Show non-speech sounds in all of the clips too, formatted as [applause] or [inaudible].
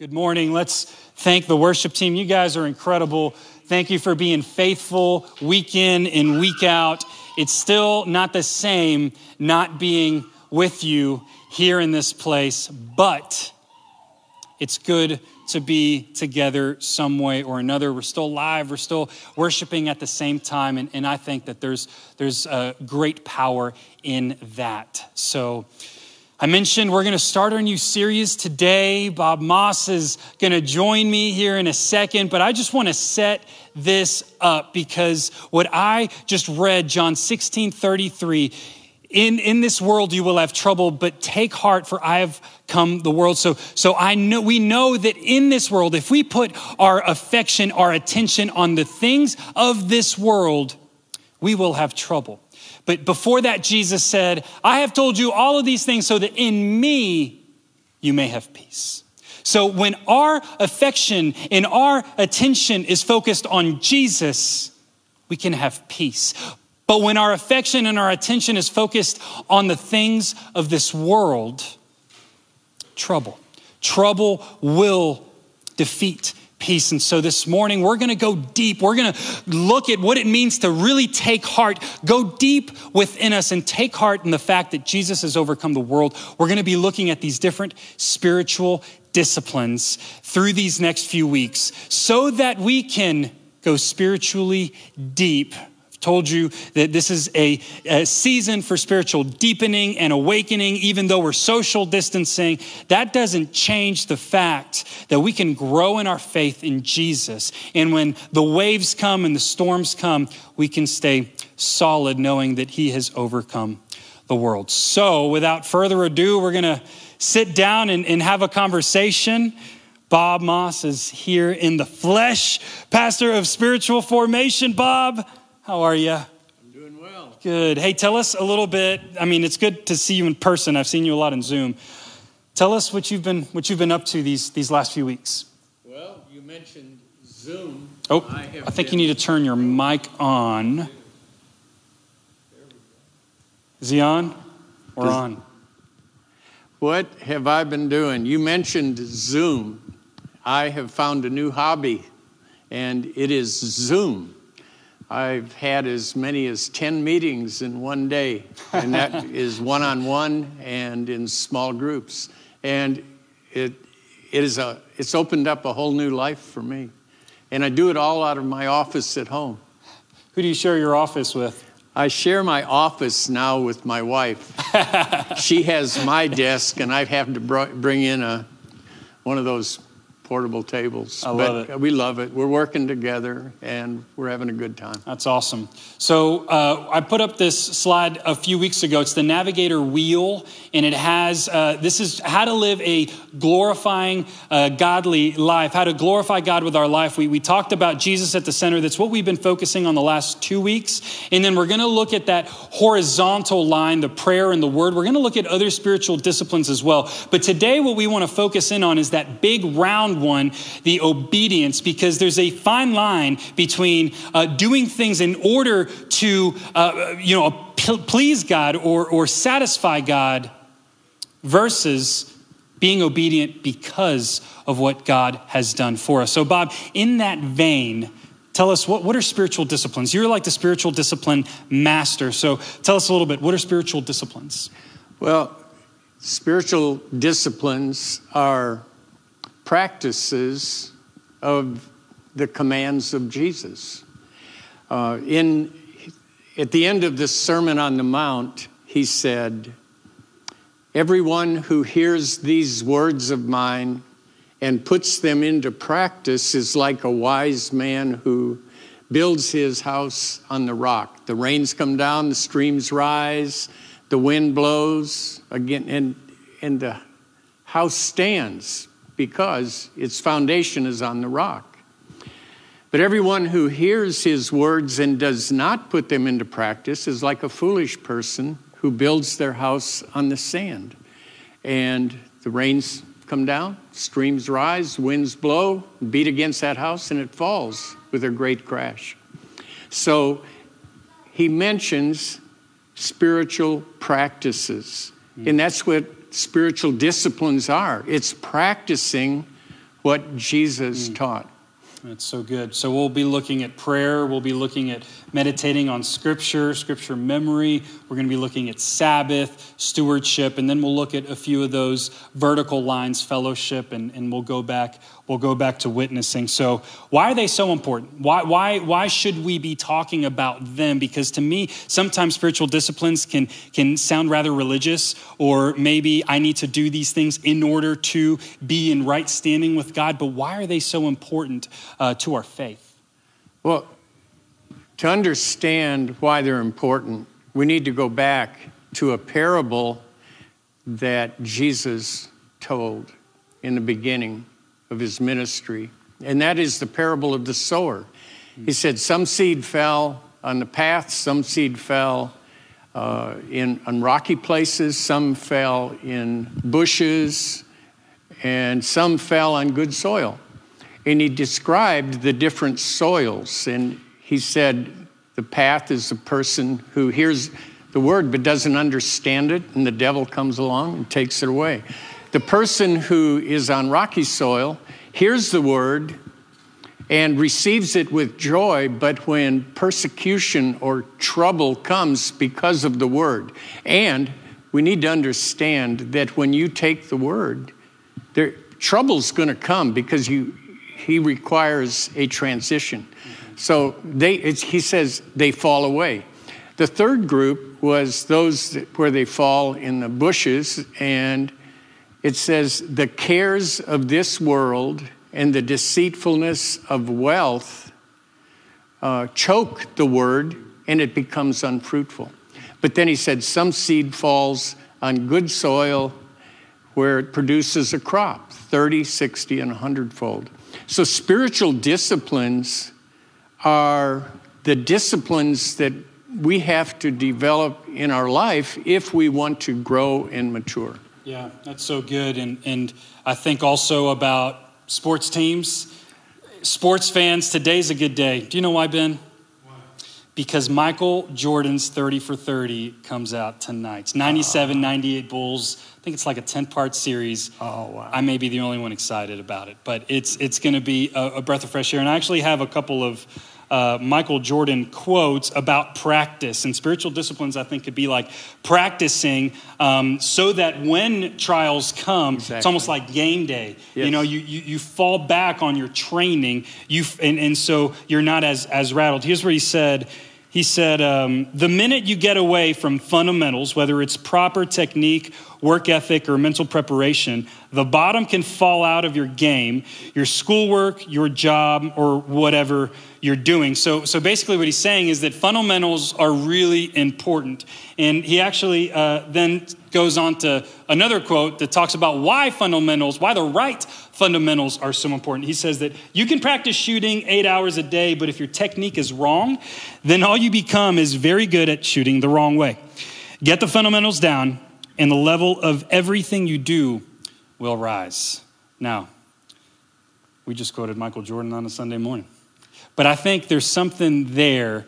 Good morning. Let's thank the worship team. You guys are incredible. Thank you for being faithful week in and week out. It's still not the same not being with you here in this place, but it's good to be together some way or another. We're still live, we're still worshiping at the same time, and, and I think that there's, there's a great power in that. So, I mentioned we're going to start our new series today. Bob Maas is going to join me here in a second, but I just want to set this up because what I just read, John 16 33, in, in this world you will have trouble, but take heart, for I have come the world. So, so I know we know that in this world, if we put our affection, our attention on the things of this world, we will have trouble. But before that, Jesus said, I have told you all of these things so that in me you may have peace. So when our affection and our attention is focused on Jesus, we can have peace. But when our affection and our attention is focused on the things of this world, trouble. Trouble will defeat peace. And so this morning, we're going to go deep. We're going to look at what it means to really take heart, go deep within us, and take heart in the fact that Jesus has overcome the world. We're going to be looking at these different spiritual disciplines through these next few weeks so that we can go spiritually deep told you that this is a, a, season for spiritual deepening and awakening, even though we're social distancing. That doesn't change the fact that we can grow in our faith in Jesus. And when the waves come and the storms come, we can stay solid knowing that He has overcome the world. So, without further ado, we're going to sit down and, and have a conversation. Bob Maas is here in the flesh, pastor of spiritual formation. Bob, how are you? I'm doing well. Good. Hey, tell us a little bit. I mean, it's good to see you in person. I've seen you a lot in Zoom. Tell us what you've been what you've been up to these these last few weeks. Well, you mentioned Zoom. Oh, I, I think been... you need to turn your mic on. Is he on or Does... on? What have I been doing? You mentioned Zoom. I have found a new hobby, and it is Zoom. I've had as many as 10 meetings in one day, and that [laughs] is one on one and in small groups. And it, it is a, it's opened up a whole new life for me. And I do it all out of my office at home. Who do you share your office with? I share my office now with my wife. [laughs] she has my desk, and I have to bring in a, one of those portable tables. I love it. We love it. We're working together and we're having a good time. That's awesome. So uh, I put up this slide a few weeks ago. It's the Navigator wheel, and it has uh, this is how to live a glorifying, uh, godly life, how to glorify God with our life. We, we talked about Jesus at the center. That's what we've been focusing on the last two weeks. And then we're going to look at that horizontal line, the prayer and the word. We're going to look at other spiritual disciplines as well. But today, what we want to focus in on is that big round one, the obedience, because there's a fine line between uh, doing things in order to, uh, you know, please God or, or satisfy God versus being obedient because of what God has done for us. So, Bob, in that vein, tell us what, what are spiritual disciplines? You're like the spiritual discipline master. So, tell us a little bit. What are spiritual disciplines? Well, spiritual disciplines are practices of the commands of Jesus. Uh, in, at the end of the Sermon on the Mount, he said, Everyone who hears these words of mine and puts them into practice is like a wise man who builds his house on the rock. The rains come down, the streams rise, the wind blows again, and, and the house stands because its foundation is on the rock. But everyone who hears his words and does not put them into practice is like a foolish person who builds their house on the sand. And the rains come down, streams rise, winds blow, beat against that house, and it falls with a great crash. So he mentions spiritual practices. And that's what spiritual disciplines are it's practicing what Jesus hmm. taught. That's so good. So we'll be looking at prayer. We'll be looking at meditating on scripture, scripture memory. We're going to be looking at Sabbath, stewardship, and then we'll look at a few of those vertical lines, fellowship, and, and we'll go back. We'll go back to witnessing. So why are they so important? Why, why, why should we be talking about them? Because to me, sometimes spiritual disciplines can, can sound rather religious, or maybe I need to do these things in order to be in right standing with God. But why are they so important? uh, to our faith? Well, to understand why they're important, we need to go back to a parable that Jesus told in the beginning of his ministry, and that is the parable of the sower. He said, Some seed fell on the path, some seed fell uh, in, on rocky places, some fell in bushes, and some fell on good soil. And he described the different soils. And he said, the path is a person who hears the word but doesn't understand it, and the devil comes along and takes it away. The person who is on rocky soil hears the word and receives it with joy, but when persecution or trouble comes because of the word, and we need to understand that when you take the word, there, trouble's going to come because you, he requires a transition. So they, he says they fall away. The third group was those where they fall in the bushes, and it says the cares of this world and the deceitfulness of wealth uh, choke the word and it becomes unfruitful. But then he said some seed falls on good soil where it produces a crop 30, 60, and 100 fold. So, spiritual disciplines are the disciplines that we have to develop in our life if we want to grow and mature. Yeah, that's so good. And, and I think also about sports teams. Sports fans, today's a good day. Do you know why, Ben? Why? Because Michael Jordan's 30 for 30 comes out tonight. 97, ah. 98 Bulls I think it's like a 10 part series. Oh, wow. I may be the only one excited about it, but it's, it's going to be a, a, breath of fresh air. And I actually have a couple of uh, Michael Jordan quotes about practice. And spiritual disciplines, I think, could be like practicing um, so that when trials come, exactly. it's almost like game day. Yes. You know, you, you, you, fall back on your training, you, and, and so you're not as, as rattled. Here's what he said he said, um, The minute you get away from fundamentals, whether it's proper technique, work ethic, or mental preparation, the bottom can fall out of your game, your schoolwork, your job, or whatever you're doing. So, so basically, what he's saying is that fundamentals are really important. And he actually uh, then goes on to another quote that talks about why fundamentals, why the right fundamentals are so important. He says that you can practice shooting eight hours a day, but if your technique is wrong, then all you become is very good at shooting the wrong way. Get the fundamentals down, and the level of everything you do will rise. Now, we just quoted Michael Jordan on a Sunday morning. But I think there's something there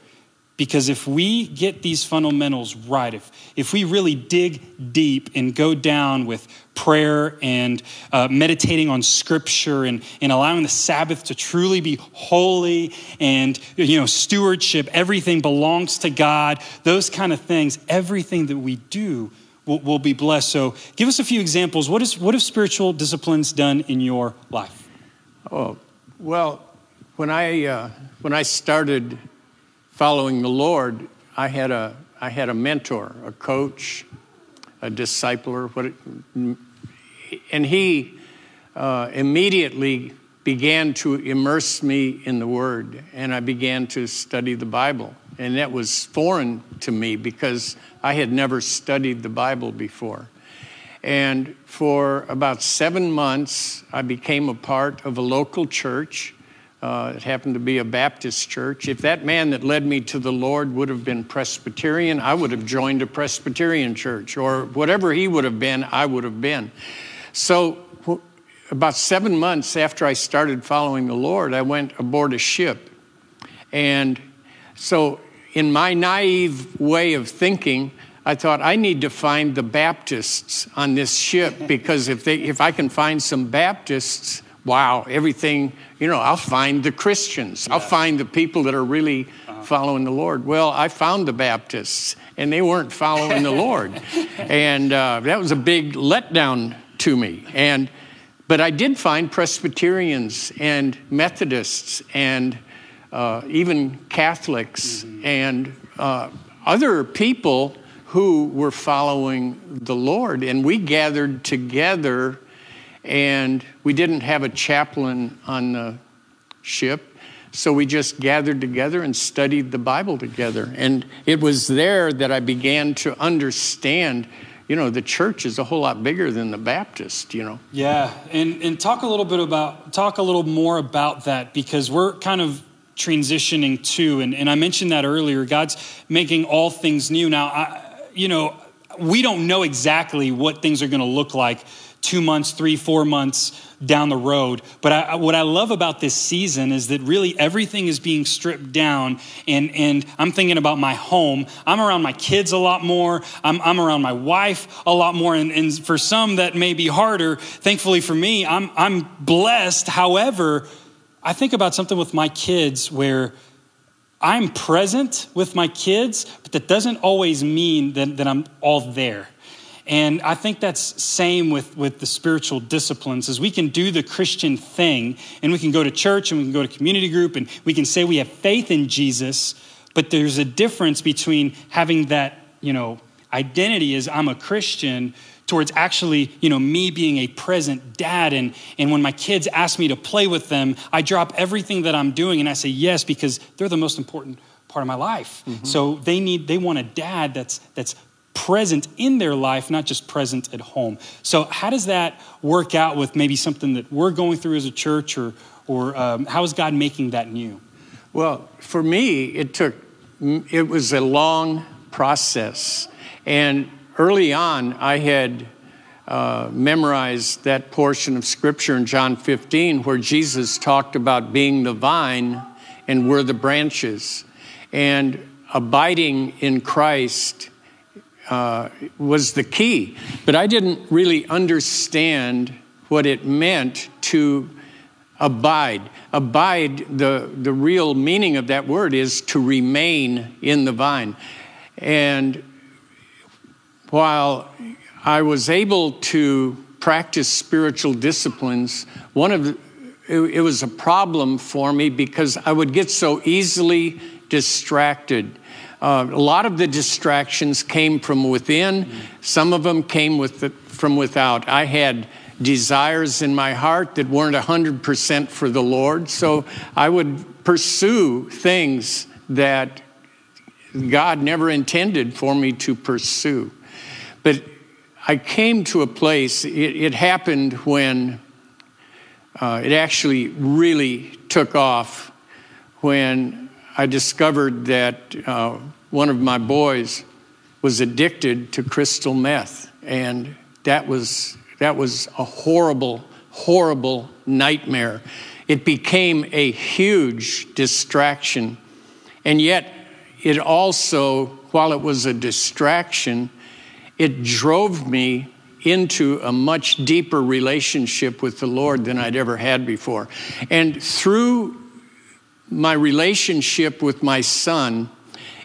because if we get these fundamentals right, if, if we really dig deep and go down with prayer and uh, meditating on scripture and, and allowing the Sabbath to truly be holy and, you know, stewardship, everything belongs to God, those kind of things, everything that we do will, will be blessed. So give us a few examples. What, is, what have spiritual disciplines done in your life? Oh, well, when I, uh, when I started following the Lord, I had a, I had a mentor, a coach, a discipler, what it, and he uh, immediately began to immerse me in the Word, and I began to study the Bible. And that was foreign to me because I had never studied the Bible before. And for about seven months, I became a part of a local church uh, it happened to be a Baptist church. If that man that led me to the Lord would have been Presbyterian, I would have joined a Presbyterian church, or whatever he would have been, I would have been. So, about seven months after I started following the Lord, I went aboard a ship. And so, in my naive way of thinking, I thought I need to find the Baptists on this ship [laughs] because if, they, if I can find some Baptists, wow, everything, you know, I'll find the Christians. I'll find the people that are really uh-huh. following the Lord. Well, I found the Baptists, and they weren't following the Lord. [laughs] And uh, that was a big letdown to me. And but I did find Presbyterians and Methodists and uh, even Catholics mm-hmm. and uh, other people who were following the Lord. And we gathered together, and we didn't have a chaplain on the ship. So we just gathered together and studied the Bible together. And it was there that I began to understand you know, the church is a whole lot bigger than the Baptist, you know. Yeah, and and talk a little bit about talk a little more about that because we're kind of transitioning to, and, and I mentioned that earlier. God's making all things new. Now, I, you know, we don't know exactly what things are going to look like two months, three, four months down the road. But I, what I love about this season is that really everything is being stripped down. And, and I'm thinking about my home. I'm around my kids a lot more. I'm, I'm around my wife a lot more. And, and for some, that may be harder. Thankfully for me, I'm, I'm blessed. However, I think about something with my kids where I'm present with my kids, but that doesn't always mean that, that I'm all there. And I think that's same with, with the spiritual disciplines, is we can do the Christian thing and we can go to church and we can go to community group and we can say we have faith in Jesus, but there's a difference between having that, you know, identity as I'm a Christian towards actually, you know, me being a present dad. And, and when my kids ask me to play with them, I drop everything that I'm doing and I say yes because they're the most important part of my life. Mm-hmm. So they need, they want a dad that's, that's present in their life, not just present at home. So, how does that work out with maybe something that we're going through as a church, or, or um, how is God making that new? Well, for me, it took, it was a long process. And early on, I had uh, memorized that portion of scripture in John 15 where Jesus talked about being the vine and we're the branches. And abiding in Christ uh, was the key. But I didn't really understand what it meant to abide. Abide, the, the real meaning of that word is to remain in the vine. And while I was able to practice spiritual disciplines, one of the, it, it was a problem for me because I would get so easily distracted uh, a lot of the distractions came from within, some of them came with the, from without. I had desires in my heart that weren't 100% for the Lord, so I would pursue things that God never intended for me to pursue. But I came to a place, it, it happened when uh, it actually really took off when I discovered that uh, one of my boys was addicted to crystal meth, and that was that was a horrible, horrible nightmare. It became a huge distraction, and yet it also, while it was a distraction, it drove me into a much deeper relationship with the Lord than I'd ever had before. And through my relationship with my son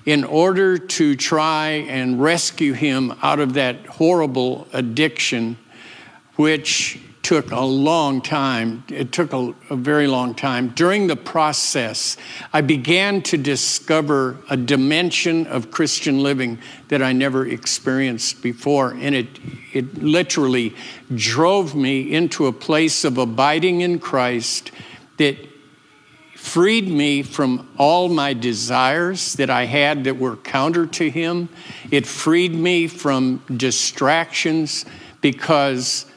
in order to try and rescue him out of that horrible addiction, which took a long time. It took a, a, very long time. During the process, I began to discover a dimension of Christian living that I never experienced before. And it, it literally drove me into a place of abiding in Christ that freed me from all my desires that I had that were counter to Him. It freed me from distractions because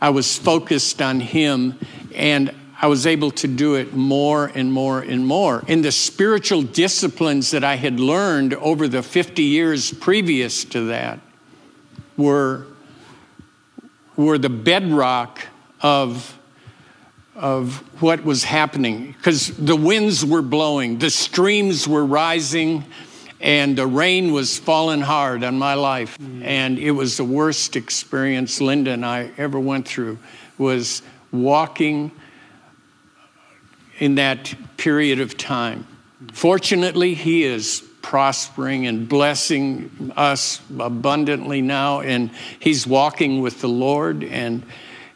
I was focused on Him and I was able to do it more and more and more. And the spiritual disciplines that I had learned over the 50 years previous to that were, were the bedrock of of what was happening because the winds were blowing, the streams were rising, and the rain was falling hard on my life. Mm. And it was the worst experience Linda and I ever went through was walking in that period of time. Fortunately, he is prospering and blessing us abundantly now, and he's walking with the Lord, and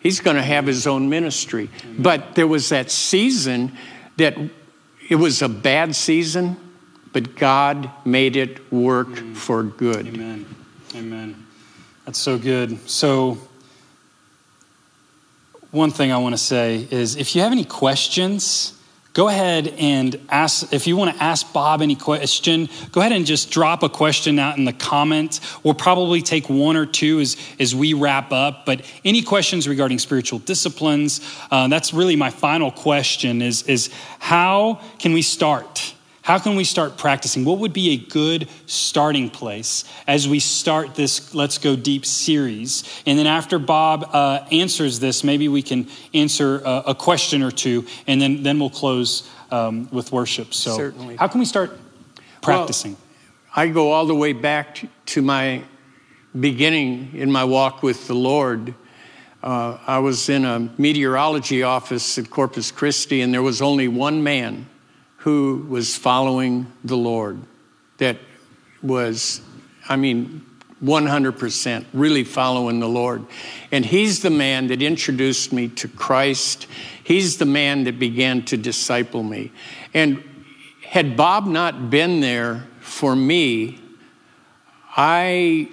he's going to have his own ministry. But there was that season that it was a bad season, but God made it work mm. for good. Amen. Amen. That's so good. So, one thing I want to say is if you have any questions, go ahead and ask if you want to ask bob any question go ahead and just drop a question out in the comments we'll probably take one or two as, as we wrap up but any questions regarding spiritual disciplines uh, that's really my final question is, is how can we start how can we start practicing? What would be a good starting place as we start this Let's Go Deep series? And then after Bob uh, answers this, maybe we can answer a, a, question or two, and then, then we'll close um, with worship. So, Certainly. how can we start practicing? Well, I go all the way back to my beginning in my walk with the Lord. Uh, I was in a meteorology office at Corpus Christi, and there was only one man who was following the Lord, that was, I mean, 100% really following the Lord. And he's the man that introduced me to Christ. He's the man that began to disciple me. And had Bob not been there for me, I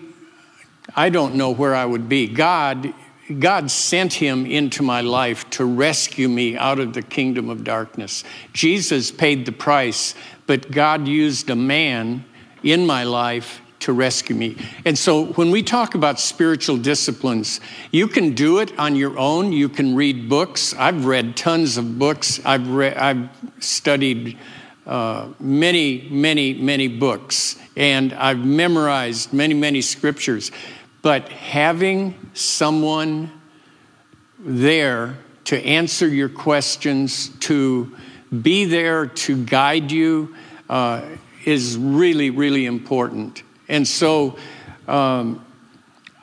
I don't know where I would be. God God sent him into my life to rescue me out of the kingdom of darkness. Jesus paid the price, but God used a man in my life to rescue me. And so when we talk about spiritual disciplines, you can do it on your own. You can read books. I've read tons of books. I've read, I've studied uh, many, many, many books, and I've memorized many, many scriptures. But having someone there to answer your questions, to be there to guide you, uh, is really, really important. And so um,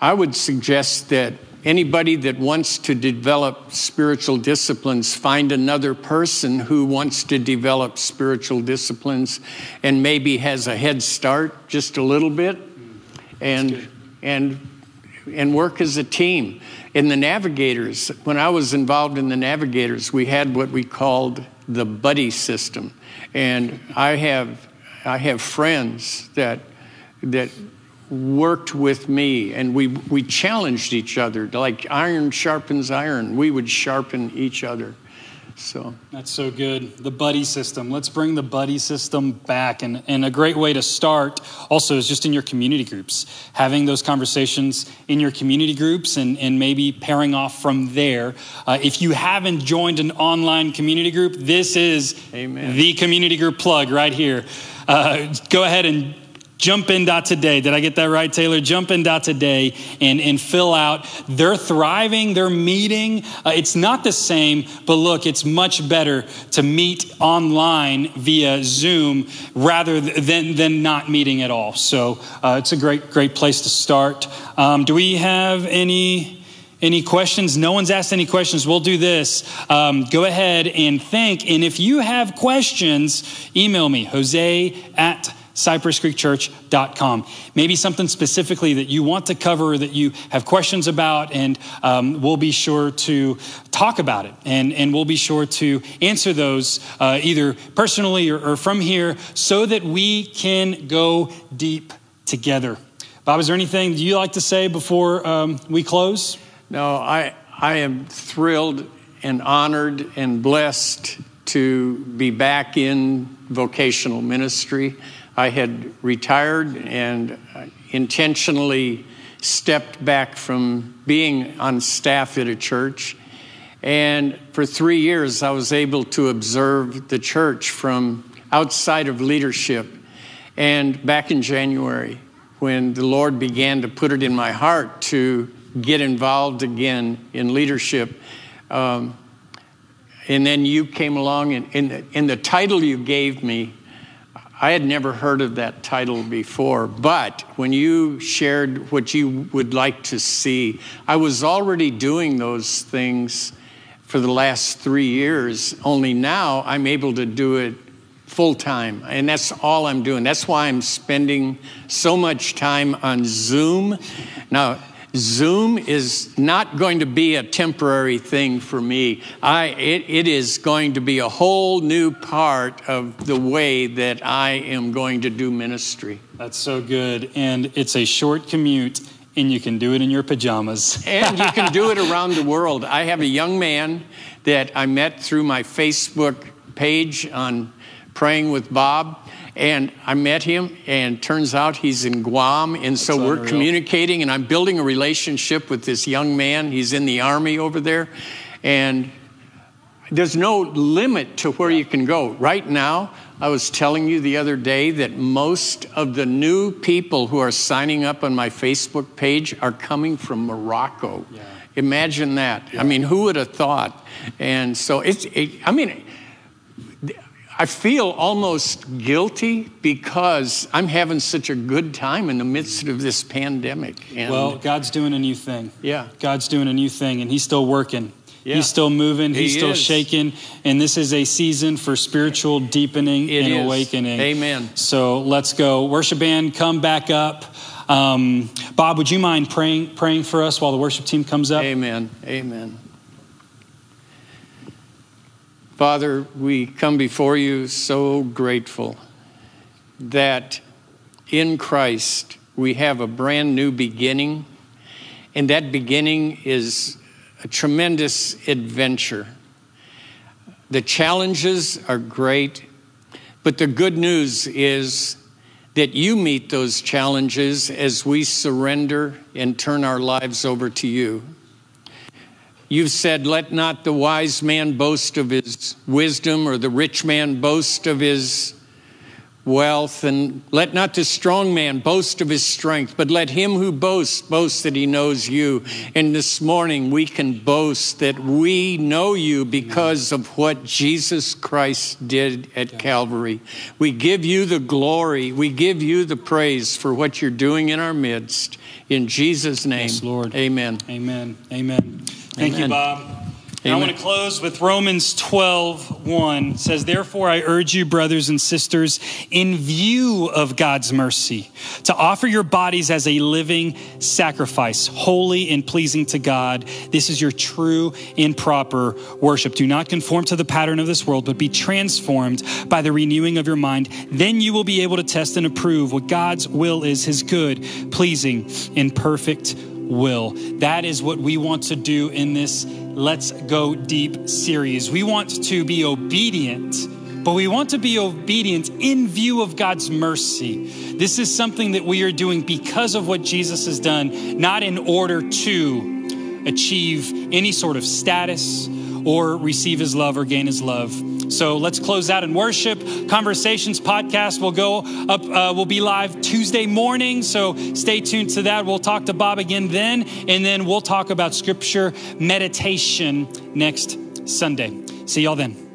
I would suggest that anybody that wants to develop spiritual disciplines find another person who wants to develop spiritual disciplines and maybe has a head start just a little bit. And and and work as a team. In the navigators, when I was involved in the navigators, we had what we called the buddy system. And I have, I have friends that, that worked with me and we, we challenged each other. Like iron sharpens iron, we would sharpen each other. So that's so good. The buddy system. Let's bring the buddy system back. And, and a great way to start also is just in your community groups, having those conversations in your community groups and, and maybe pairing off from there. Uh, if you haven't joined an online community group, this is Amen. the community group plug right here. Uh, go ahead and jumpin.today. Did I get that right, Taylor? Jumpin.today and, and fill out. They're thriving, they're meeting. Uh, it's not the same, but look, it's much better to meet online via Zoom rather than, than not meeting at all. So uh, it's a great, great place to start. Um, do we have any? Any questions? No one's asked any questions. We'll do this. Um, go ahead and think. And if you have questions, email me, jose at cypresscreekchurch.com. Maybe something specifically that you want to cover that you have questions about, and um, we'll be sure to talk about it. And, and we'll be sure to answer those uh, either personally or, or from here so that we can go deep together. Bob, is there anything you like to say before um, we close? No, I, I am thrilled and honored and blessed to be back in vocational ministry. I had retired and intentionally stepped back from being on staff at a church. And for three years, I was able to observe the church from outside of leadership. And back in January, when the Lord began to put it in my heart to get involved again in leadership, um, and then you came along, and, and, and the title you gave me I had never heard of that title before, but when you shared what you would like to see, I was already doing those things for the last three years, only now I'm able to do it full time. And that's all I'm doing. That's why I'm spending so much time on Zoom. Now, Zoom is not going to be a temporary thing for me. I, it, it is going to be a whole new part of the way that I am going to do ministry. That's so good. And it's a short commute, and you can do it in your pajamas. [laughs] and you can do it around the world. I have a young man that I met through my Facebook page on Praying with Bob and I met him, and turns out he's in Guam. And so That's we're unreal. communicating, and I'm building a relationship with this young man. He's in the Army over there. And there's no limit to where you can go. Right now, I was telling you the other day that most of the new people who are signing up on my Facebook page are coming from Morocco. Yeah. Imagine that. Yeah. I mean, who would have thought? And so it's, it, I mean, I feel almost guilty because I'm having such a good time in the midst of this pandemic. And well, God's doing a new thing. Yeah. God's doing a new thing, and He's still working. Yeah. He's still moving. He's he still is. shaking. And this is a season for spiritual deepening it and is. awakening. Amen. So let's go. Worship band, come back up. Um, Bob, would you mind praying, praying for us while the worship team comes up? Amen. Amen. Father, we come before you so grateful that in Christ we have a brand new beginning, and that beginning is a tremendous adventure. The challenges are great, but the good news is that you meet those challenges as we surrender and turn our lives over to you. You've said, Let not the wise man boast of his wisdom, or the rich man boast of his wealth, and let not the strong man boast of his strength, but let him who boasts boast that he knows you. And this morning we can boast that we know you because of what Jesus Christ did at Calvary. We give you the glory, we give you the praise for what you're doing in our midst. In Jesus' name. Yes, Lord. Amen. Amen. Amen. Thank Amen. you, Bob. And I want to close with Romans 12, 1. It says, Therefore, I urge you, brothers and sisters, in view of God's mercy, to offer your bodies as a living sacrifice, holy and pleasing to God. This is your true and proper worship. Do not conform to the pattern of this world, but be transformed by the renewing of your mind. Then you will be able to test and approve what God's will is, his good, pleasing, and perfect will. That is what we want to do in this Let's Go Deep series. We want to be obedient, but we want to be obedient in view of God's mercy. This is something that we are doing because of what Jesus has done, not in order to achieve any sort of status or receive his love or gain his love. So let's close out in worship. Conversations podcast will go up, uh, will be live Tuesday morning. So stay tuned to that. We'll talk to Bob again then, and then we'll talk about scripture meditation next Sunday. See y'all then.